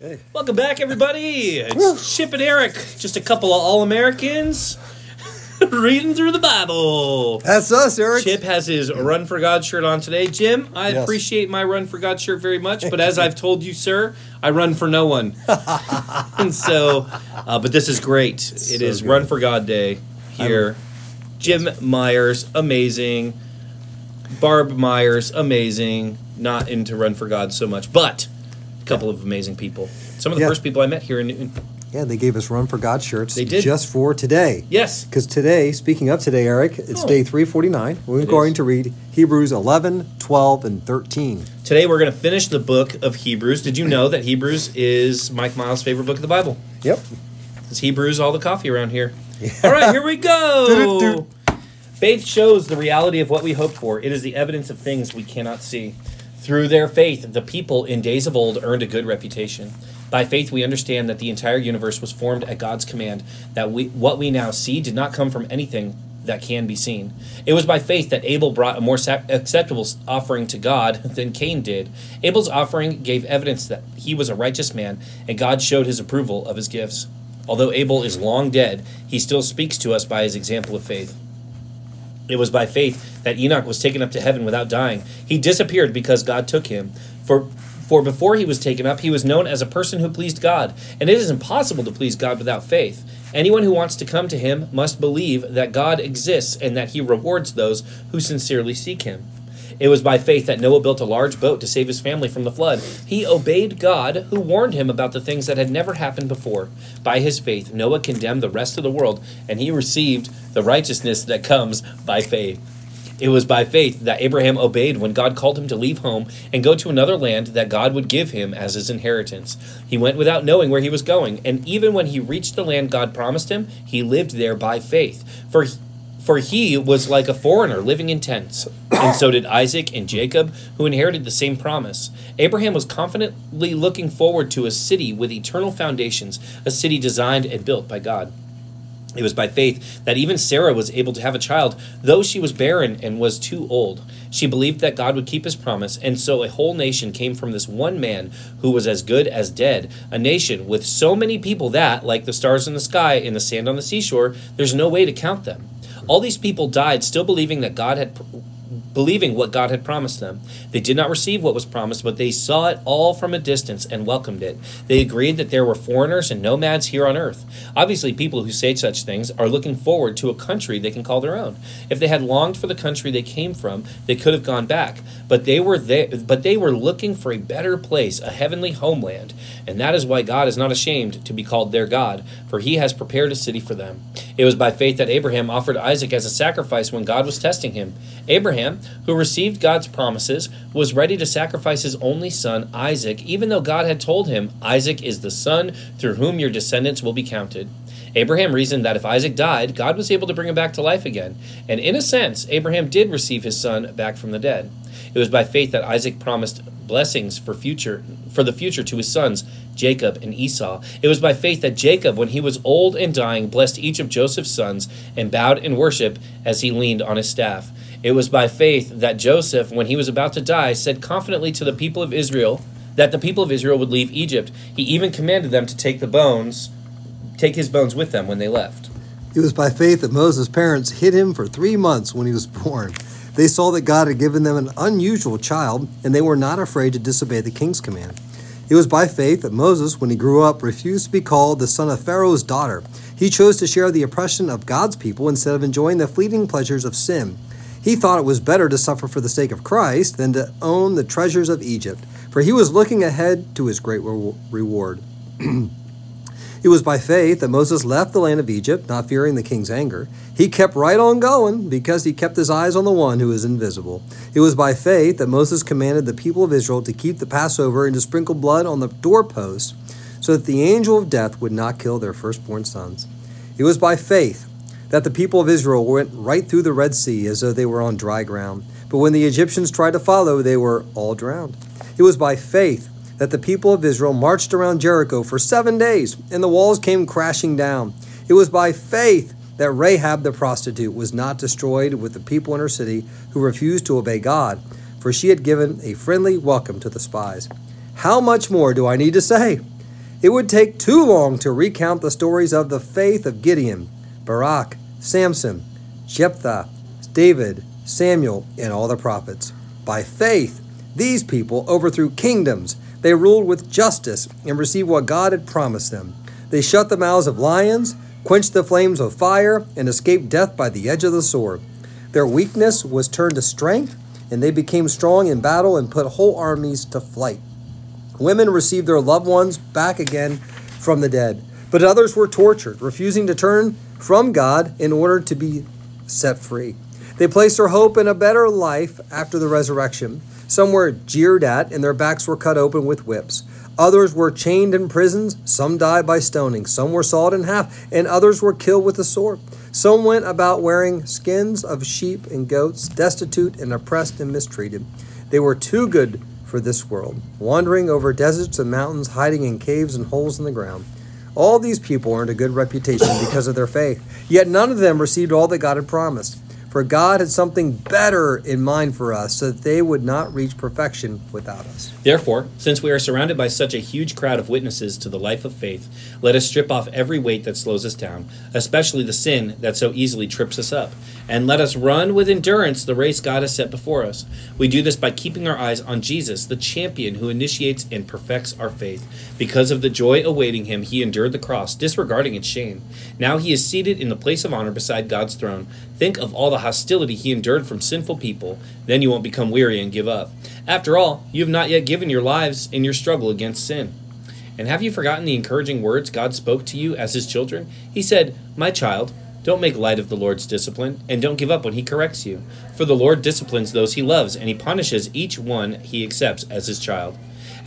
Hey. Welcome back, everybody. It's Chip and Eric, just a couple of all Americans reading through the Bible. That's us, Eric. Chip has his Run for God shirt on today. Jim, I Yes. appreciate my Run for God shirt very much, but as I've told you, sir, I run for no one. and so, uh, but this is great. It is so good. Run for God Day here. Jim Myers, amazing. Barb Myers, amazing. Not into Run for God so much, but couple of amazing people. Some of the Yeah. first people I met here in Newton. Yeah, they gave us Run for God shirts They did. just for today. Yes. Because today, speaking of today, Eric, it's Oh. day 349. We're It going is. to read Hebrews 11, 12, and 13. Today we're going to finish the book of Hebrews. Did you know that Hebrews is Mike Miles' favorite book of the Bible? Yep. It's Hebrews all the coffee around here. All right, here we go. Faith shows the reality of what we hope for. It is the evidence of things we cannot see. Through their faith, the people in days of old earned a good reputation. By faith, we understand that the entire universe was formed at God's command, that we, what we now see did not come from anything that can be seen. It was by faith that Abel brought a more sac- acceptable offering to God than Cain did. Abel's offering gave evidence that he was a righteous man, and God showed his approval of his gifts. Although Abel is long dead, he still speaks to us by his example of faith. It was by faith that Enoch was taken up to heaven without dying. He disappeared because God took him. For for before he was taken up, he was known as a person who pleased God, and it is impossible to please God without faith. Anyone who wants to come to him must believe that God exists and that he rewards those who sincerely seek him. It was by faith that Noah built a large boat to save his family from the flood. He obeyed God, who warned him about the things that had never happened before. By his faith, Noah condemned the rest of the world, and he received the righteousness that comes by faith. It was by faith that Abraham obeyed when God called him to leave home and go to another land that God would give him as his inheritance. He went without knowing where he was going, and even when he reached the land God promised him, he lived there by faith. For for he was like a foreigner living in tents. And so did Isaac and Jacob, who inherited the same promise. Abraham was confidently looking forward to a city with eternal foundations, a city designed and built by God. It was by faith that even Sarah was able to have a child, though she was barren and was too old. She believed that God would keep his promise, and so a whole nation came from this one man who was as good as dead. A nation with so many people that, like the stars in the sky and the sand on the seashore, there's no way to count them. All these people died still believing that God had believing what God had promised them. They did not receive what was promised, but they saw it all from a distance and welcomed it. They agreed that there were foreigners and nomads here on earth. Obviously, people who say such things are looking forward to a country they can call their own. If they had longed for the country they came from, they could have gone back, but they were there, but they were looking for a better place, a heavenly homeland, and that is why God is not ashamed to be called their God, for he has prepared a city for them. It was by faith that Abraham offered Isaac as a sacrifice when God was testing him. Abraham, who received God's promises, was ready to sacrifice his only son, Isaac, even though God had told him, Isaac is the son through whom your descendants will be counted. Abraham reasoned that if Isaac died, God was able to bring him back to life again. And in a sense, Abraham did receive his son back from the dead. It was by faith that Isaac promised blessings for future for the future to his sons Jacob and Esau. It was by faith that Jacob when he was old and dying blessed each of Joseph's sons and bowed in worship as he leaned on his staff. It was by faith that Joseph when he was about to die said confidently to the people of Israel that the people of Israel would leave Egypt. He even commanded them to take the bones take his bones with them when they left. It was by faith that Moses' parents hid him for three months when he was born. They saw that God had given them an unusual child, and they were not afraid to disobey the king's command. It was by faith that Moses, when he grew up, refused to be called the son of Pharaoh's daughter. He chose to share the oppression of God's people instead of enjoying the fleeting pleasures of sin. He thought it was better to suffer for the sake of Christ than to own the treasures of Egypt, for he was looking ahead to his great reward. It was by faith that Moses left the land of Egypt, not fearing the king's anger. He kept right on going because he kept his eyes on the one who is invisible. It was by faith that Moses commanded the people of Israel to keep the Passover and to sprinkle blood on the doorposts so that the angel of death would not kill their firstborn sons. It was by faith that the people of Israel went right through the Red Sea as though they were on dry ground. But when the Egyptians tried to follow, they were all drowned. It was by faith that the people of Israel marched around Jericho for seven days, and the walls came crashing down. It was by faith that Rahab the prostitute was not destroyed with the people in her city who refused to obey God, for she had given a friendly welcome to the spies. How much more do I need to say? It would take too long to recount the stories of the faith of Gideon, Barak, Samson, Jephthah, David, Samuel, and all the prophets. By faith, these people overthrew kingdoms. They ruled with justice and received what God had promised them. They shut the mouths of lions, quenched the flames of fire, and escaped death by the edge of the sword. Their weakness was turned to strength, and they became strong in battle and put whole armies to flight. Women received their loved ones back again from the dead, but others were tortured, refusing to turn from God in order to be set free. They placed their hope in a better life after the resurrection. Some were jeered at, and their backs were cut open with whips. Others were chained in prisons. Some died by stoning. Some were sawed in half, and others were killed with the sword. Some went about wearing skins of sheep and goats, destitute and oppressed and mistreated. They were too good for this world, wandering over deserts and mountains, hiding in caves and holes in the ground. All these people earned a good reputation because of their faith, yet none of them received all that God had promised. For God had something better in mind for us, so that they would not reach perfection without us. Therefore, since we are surrounded by such a huge crowd of witnesses to the life of faith, let us strip off every weight that slows us down, especially the sin that so easily trips us up, and let us run with endurance the race God has set before us. We do this by keeping our eyes on Jesus, the champion who initiates and perfects our faith. Because of the joy awaiting him, he endured the cross, disregarding its shame. Now he is seated in the place of honor beside God's throne. Think of all the hostility he endured from sinful people. Then you won't become weary and give up. After all, you have not yet given your lives in your struggle against sin. And have you forgotten the encouraging words God spoke to you as his children? He said, My child, don't make light of the Lord's discipline, and don't give up when he corrects you. For the Lord disciplines those he loves, and he punishes each one he accepts as his child.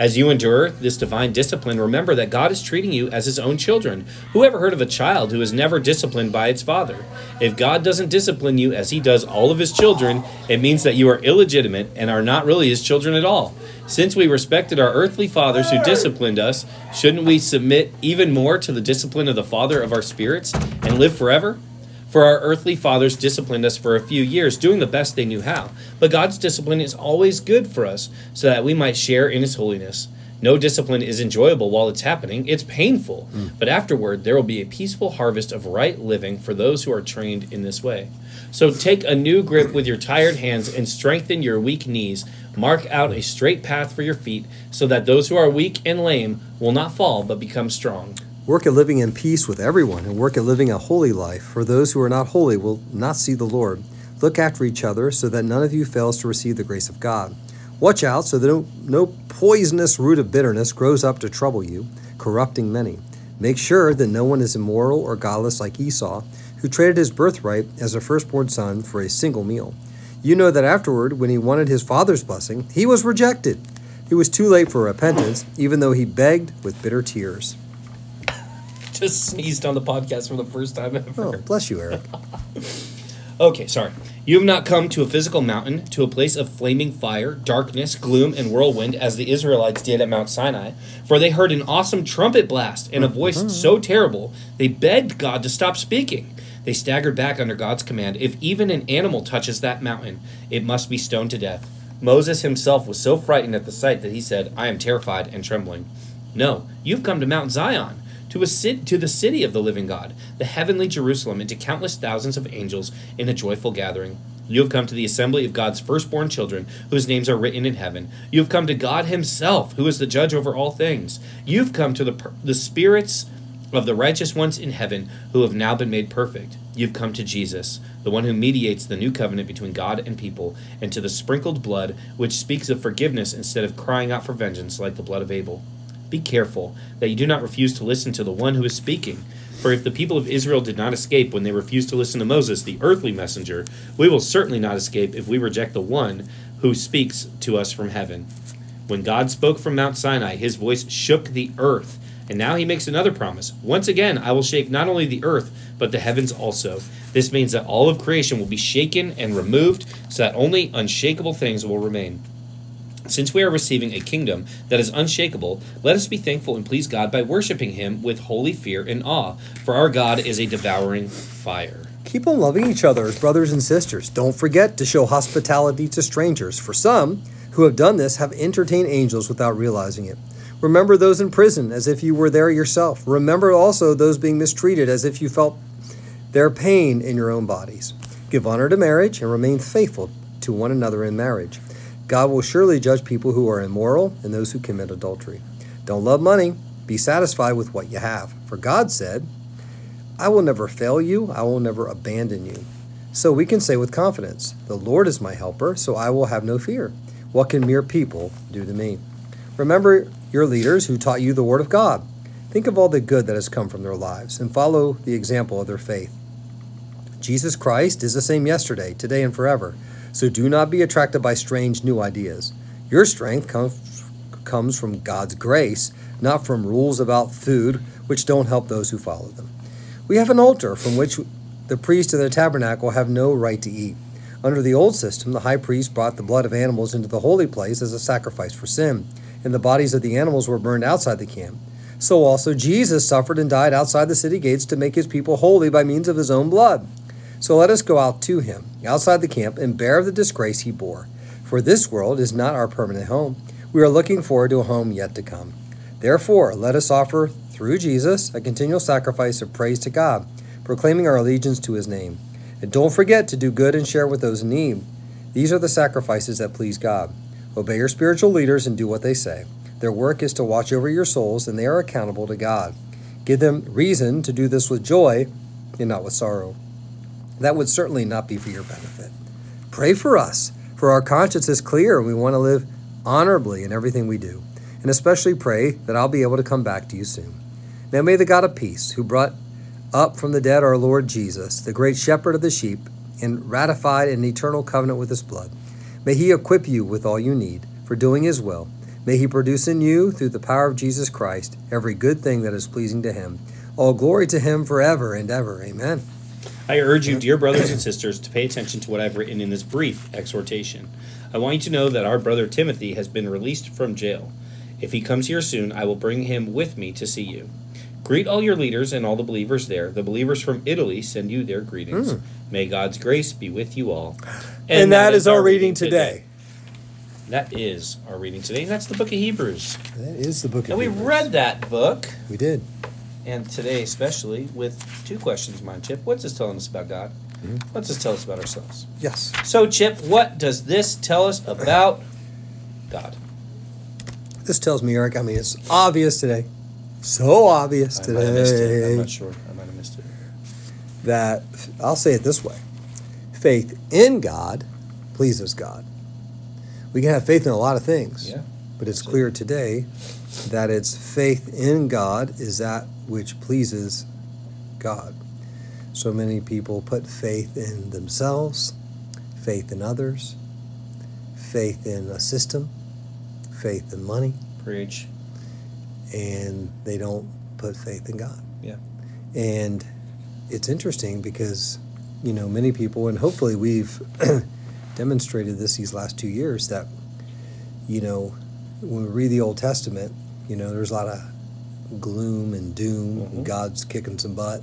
As you endure this divine discipline, remember that God is treating you as his own children. Who ever heard of a child who is never disciplined by its father? If God doesn't discipline you as he does all of his children, it means that you are illegitimate and are not really his children at all. Since we respected our earthly fathers who disciplined us, shouldn't we submit even more to the discipline of the Father of our spirits and live forever? For our earthly fathers disciplined us for a few years, doing the best they knew how. But God's discipline is always good for us, so that we might share in His holiness. No discipline is enjoyable while it's happening, it's painful. Hmm. But afterward, there will be a peaceful harvest of right living for those who are trained in this way. So take a new grip with your tired hands and strengthen your weak knees. Mark out a straight path for your feet, so that those who are weak and lame will not fall but become strong. Work at living in peace with everyone, and work at living a holy life, for those who are not holy will not see the Lord. Look after each other, so that none of you fails to receive the grace of God. Watch out so that no, no poisonous root of bitterness grows up to trouble you, corrupting many. Make sure that no one is immoral or godless like Esau, who traded his birthright as a firstborn son for a single meal. You know that afterward, when he wanted his father's blessing, he was rejected. It was too late for repentance, even though he begged with bitter tears. Just sneezed on the podcast for the first time ever. Oh, bless you, Eric. Okay, sorry. You have not come to a physical mountain, to a place of flaming fire, darkness, gloom, and whirlwind, as the Israelites did at Mount Sinai, for they heard an awesome trumpet blast and a voice mm-hmm. so terrible they begged God to stop speaking. They staggered back under God's command. If even an animal touches that mountain, it must be stoned to death. Moses himself was so frightened at the sight that he said, I am terrified and trembling. No, you've come to Mount Zion to a to the city of the living God, the heavenly Jerusalem, and to countless thousands of angels in a joyful gathering. You have come to the assembly of God's firstborn children, whose names are written in heaven. You have come to God Himself, who is the judge over all things. You've come to the the spirits of the righteous ones in heaven, who have now been made perfect. You've come to Jesus, the one who mediates the new covenant between God and people, and to the sprinkled blood, which speaks of forgiveness instead of crying out for vengeance like the blood of Abel. Be careful that you do not refuse to listen to the one who is speaking. For if the people of Israel did not escape when they refused to listen to Moses, the earthly messenger, we will certainly not escape if we reject the one who speaks to us from heaven. When God spoke from Mount Sinai, his voice shook the earth. And now he makes another promise. Once again, I will shake not only the earth, but the heavens also. This means that all of creation will be shaken and removed, so that only unshakable things will remain. Since we are receiving a kingdom that is unshakable, let us be thankful and please God by worshiping Him with holy fear and awe, for our God is a devouring fire. Keep on loving each other as brothers and sisters. Don't forget to show hospitality to strangers, for some who have done this have entertained angels without realizing it. Remember those in prison as if you were there yourself. Remember also those being mistreated as if you felt their pain in your own bodies. Give honor to marriage and remain faithful to one another in marriage. God will surely judge people who are immoral and those who commit adultery. Don't love money. Be satisfied with what you have. For God said, I will never fail you, I will never abandon you. So we can say with confidence, The Lord is my helper, so I will have no fear. What can mere people do to me? Remember your leaders who taught you the Word of God. Think of all the good that has come from their lives and follow the example of their faith. Jesus Christ is the same yesterday, today, and forever. So do not be attracted by strange new ideas. Your strength comes, comes from God's grace, not from rules about food which don't help those who follow them. We have an altar from which the priests of the tabernacle have no right to eat. Under the old system, the high priest brought the blood of animals into the holy place as a sacrifice for sin, and the bodies of the animals were burned outside the camp. So also Jesus suffered and died outside the city gates to make his people holy by means of his own blood. So let us go out to him, outside the camp, and bear the disgrace he bore. For this world is not our permanent home. We are looking forward to a home yet to come. Therefore, let us offer, through Jesus, a continual sacrifice of praise to God, proclaiming our allegiance to his name. And don't forget to do good and share with those in need. These are the sacrifices that please God. Obey your spiritual leaders and do what they say. Their work is to watch over your souls, and they are accountable to God. Give them reason to do this with joy and not with sorrow that would certainly not be for your benefit. Pray for us, for our conscience is clear and we want to live honorably in everything we do. And especially pray that I'll be able to come back to you soon. Now may the God of peace, who brought up from the dead our Lord Jesus, the great shepherd of the sheep, and ratified an eternal covenant with his blood, may he equip you with all you need for doing his will. May he produce in you, through the power of Jesus Christ, every good thing that is pleasing to him. All glory to him forever and ever. Amen. I urge you, dear brothers and sisters, to pay attention to what I've written in this brief exhortation. I want you to know that our brother Timothy has been released from jail. If he comes here soon, I will bring him with me to see you. Greet all your leaders and all the believers there. The believers from Italy send you their greetings. Mm. May God's grace be with you all. And, and that, that is our reading today. today. That is our reading today. And that's the book of Hebrews. That is the book of and Hebrews. And we read that book. We did and today especially with two questions, mind Chip. What's this telling us about God? Mm-hmm. What's this tell us about ourselves? Yes. So, Chip, what does this tell us about God? This tells me, Eric. I mean, it's obvious today. So obvious I today. I'm not sure. I might have missed it. That I'll say it this way: faith in God pleases God. We can have faith in a lot of things. Yeah. But it's clear today that it's faith in God is that which pleases God. So many people put faith in themselves, faith in others, faith in a system, faith in money. Preach. And they don't put faith in God. Yeah. And it's interesting because, you know, many people, and hopefully we've demonstrated this these last two years, that, you know, when we read the Old Testament, you know, there's a lot of gloom and doom. Mm-hmm. God's kicking some butt.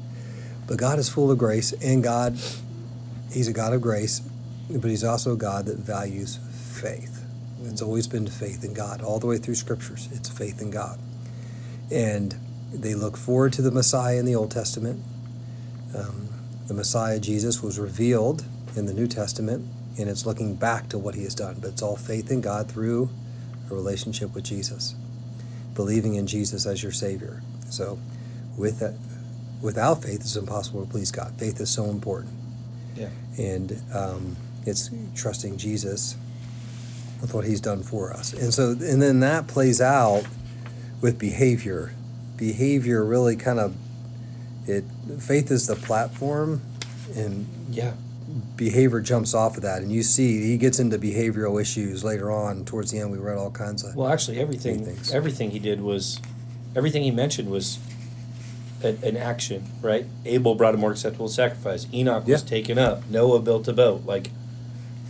But God is full of grace, and God, He's a God of grace, but He's also a God that values faith. It's always been faith in God, all the way through scriptures. It's faith in God. And they look forward to the Messiah in the Old Testament. Um, the Messiah, Jesus, was revealed in the New Testament, and it's looking back to what He has done. But it's all faith in God through a relationship with Jesus believing in Jesus as your Savior. So, with that, without faith, it's impossible to please God. Faith is so important. Yeah. And um, it's trusting Jesus with what He's done for us. And so, and then that plays out with behavior. Behavior really kind of it. Faith is the platform, and yeah, behavior jumps off of that, and you see he gets into behavioral issues later on. Towards the end, we read all kinds of. Well, actually, everything everything he did was, everything he mentioned was, an, an action. Right? Abel brought a more acceptable sacrifice. Enoch was taken up. Noah built a boat. Like,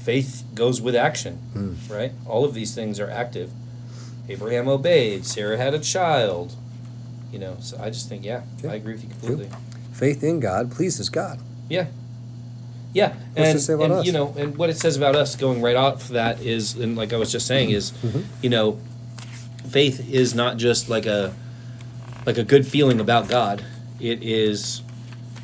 faith goes with action. Mm. Right? All of these things are active. Abraham obeyed. Sarah had a child. You know, so I just think, yeah, yeah. I agree with you completely. Faith in God pleases God. Yeah, yeah, and, and you know, and what it says about us going right off that is, and like I was just saying, is, mm-hmm. you know, faith is not just like a like a good feeling about God. It is,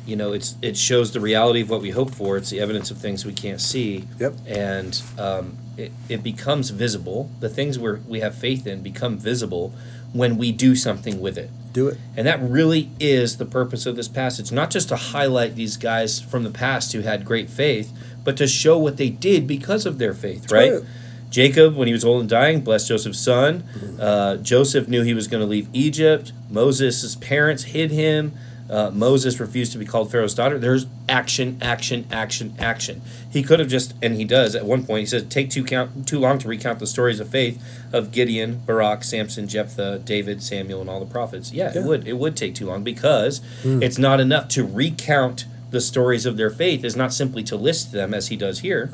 you know, it's it shows the reality of what we hope for. It's the evidence of things we can't see. Yep. And um, it, it becomes visible. The things we we have faith in become visible when we do something with it. Do it. And that really is the purpose of this passage, not just to highlight these guys from the past who had great faith, but to show what they did because of their faith, right? right. Jacob, when he was old and dying, blessed Joseph's son. Uh, Joseph knew he was going to leave Egypt. Moses' parents hid him. Uh, Moses refused to be called Pharaoh's daughter. There's action, action, action, action. He could have just, and he does at one point. He says, "Take too count too long to recount the stories of faith of Gideon, Barak, Samson, Jephthah, David, Samuel, and all the prophets." Yeah, Yeah. it would. It would take too long because it's not enough to recount the stories of their faith. Is not simply to list them as he does here,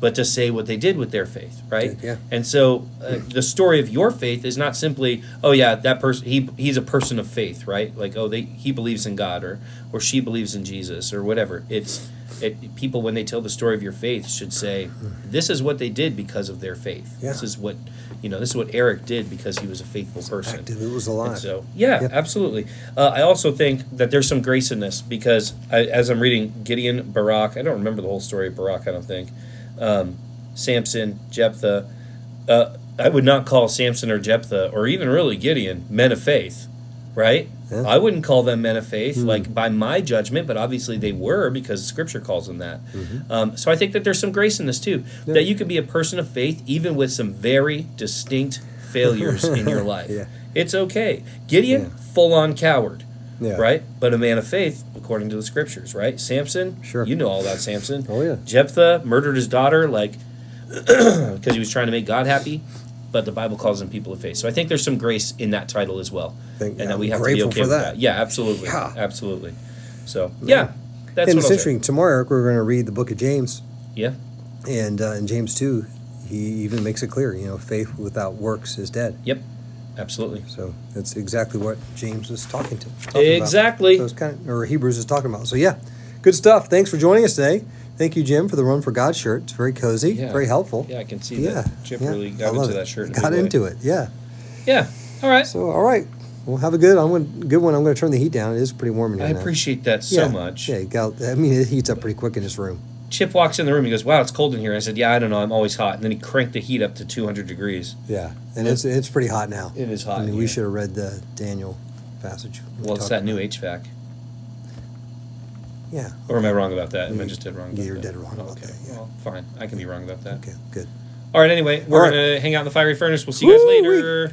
but to say what they did with their faith, right? Yeah. And so uh, the story of your faith is not simply, oh yeah, that person he he's a person of faith, right? Like oh they he believes in God or or she believes in Jesus or whatever. It's it, people when they tell the story of your faith should say this is what they did because of their faith. Yeah. This is what you know. This is what Eric did because he was a faithful person. Active. It was And alive. so, yeah, Yep. absolutely. Uh, I also think that there's some grace in this because I, as I'm reading Gideon, Barak, I don't remember the whole story of Barak, I don't think. Um, Samson, Jephthah. Uh, I would not call Samson or Jephthah, or even really Gideon, men of faith, right? Yeah. I wouldn't call them men of faith, Hmm. like by my judgment, but obviously they were because Scripture calls them that. Mm-hmm. Um, so I think that there's some grace in this too, Yeah. that you can be a person of faith even with some very distinct failures in your life. Yeah. It's okay. Gideon, full on coward, Yeah. right? But a man of faith, according to the scriptures, right? Samson, Sure. you know all about Samson. Oh yeah. Jephthah murdered his daughter, like, because he was trying to make God happy. But the Bible calls them people of faith. So I think there's some grace in that title as well. Think- and that we have to be okay for with that. that. Yeah, absolutely. Yeah. Absolutely. So, yeah. That's and what it's interesting. Tomorrow, Eric, we're going to read the book of James, Yeah. and uh, in James two, he even makes it clear. You know, faith without works is dead. Yep. Absolutely. So that's exactly what James is talking to. talking about. Exactly. So it's kind of, or Hebrews is talking about. So yeah, good stuff. Thanks for joining us today. Thank you, Jim, for the Run for God shirt. It's very cozy, Yeah. very helpful. Yeah, I can see Yeah, that. Chip yeah. really got into it. that shirt. Got big way. into it. Yeah. Yeah. All right. So all right, well have a good. I'm going good one. I'm going to turn the heat down. It is pretty warm in here. I now. appreciate that so yeah. much. Yeah, got, I mean it heats up pretty quick in this room. Chip walks in the room. He goes, "Wow, it's cold in here." I said, "Yeah, I don't know. I'm always hot." And then he cranked the heat up to 200 degrees. Yeah, and it's it's pretty hot now. It is hot I mean, we should have read the Daniel passage. we Well, it's that new. HVAC. Yeah. Or am I wrong about that? Am I just dead wrong? About You're that? dead wrong Oh, about okay. that, yeah. Well, fine. I can be wrong about that. Okay. Good. All right. Anyway, we're All right. gonna hang out in the fiery furnace. We'll see you guys Woo-wee. later.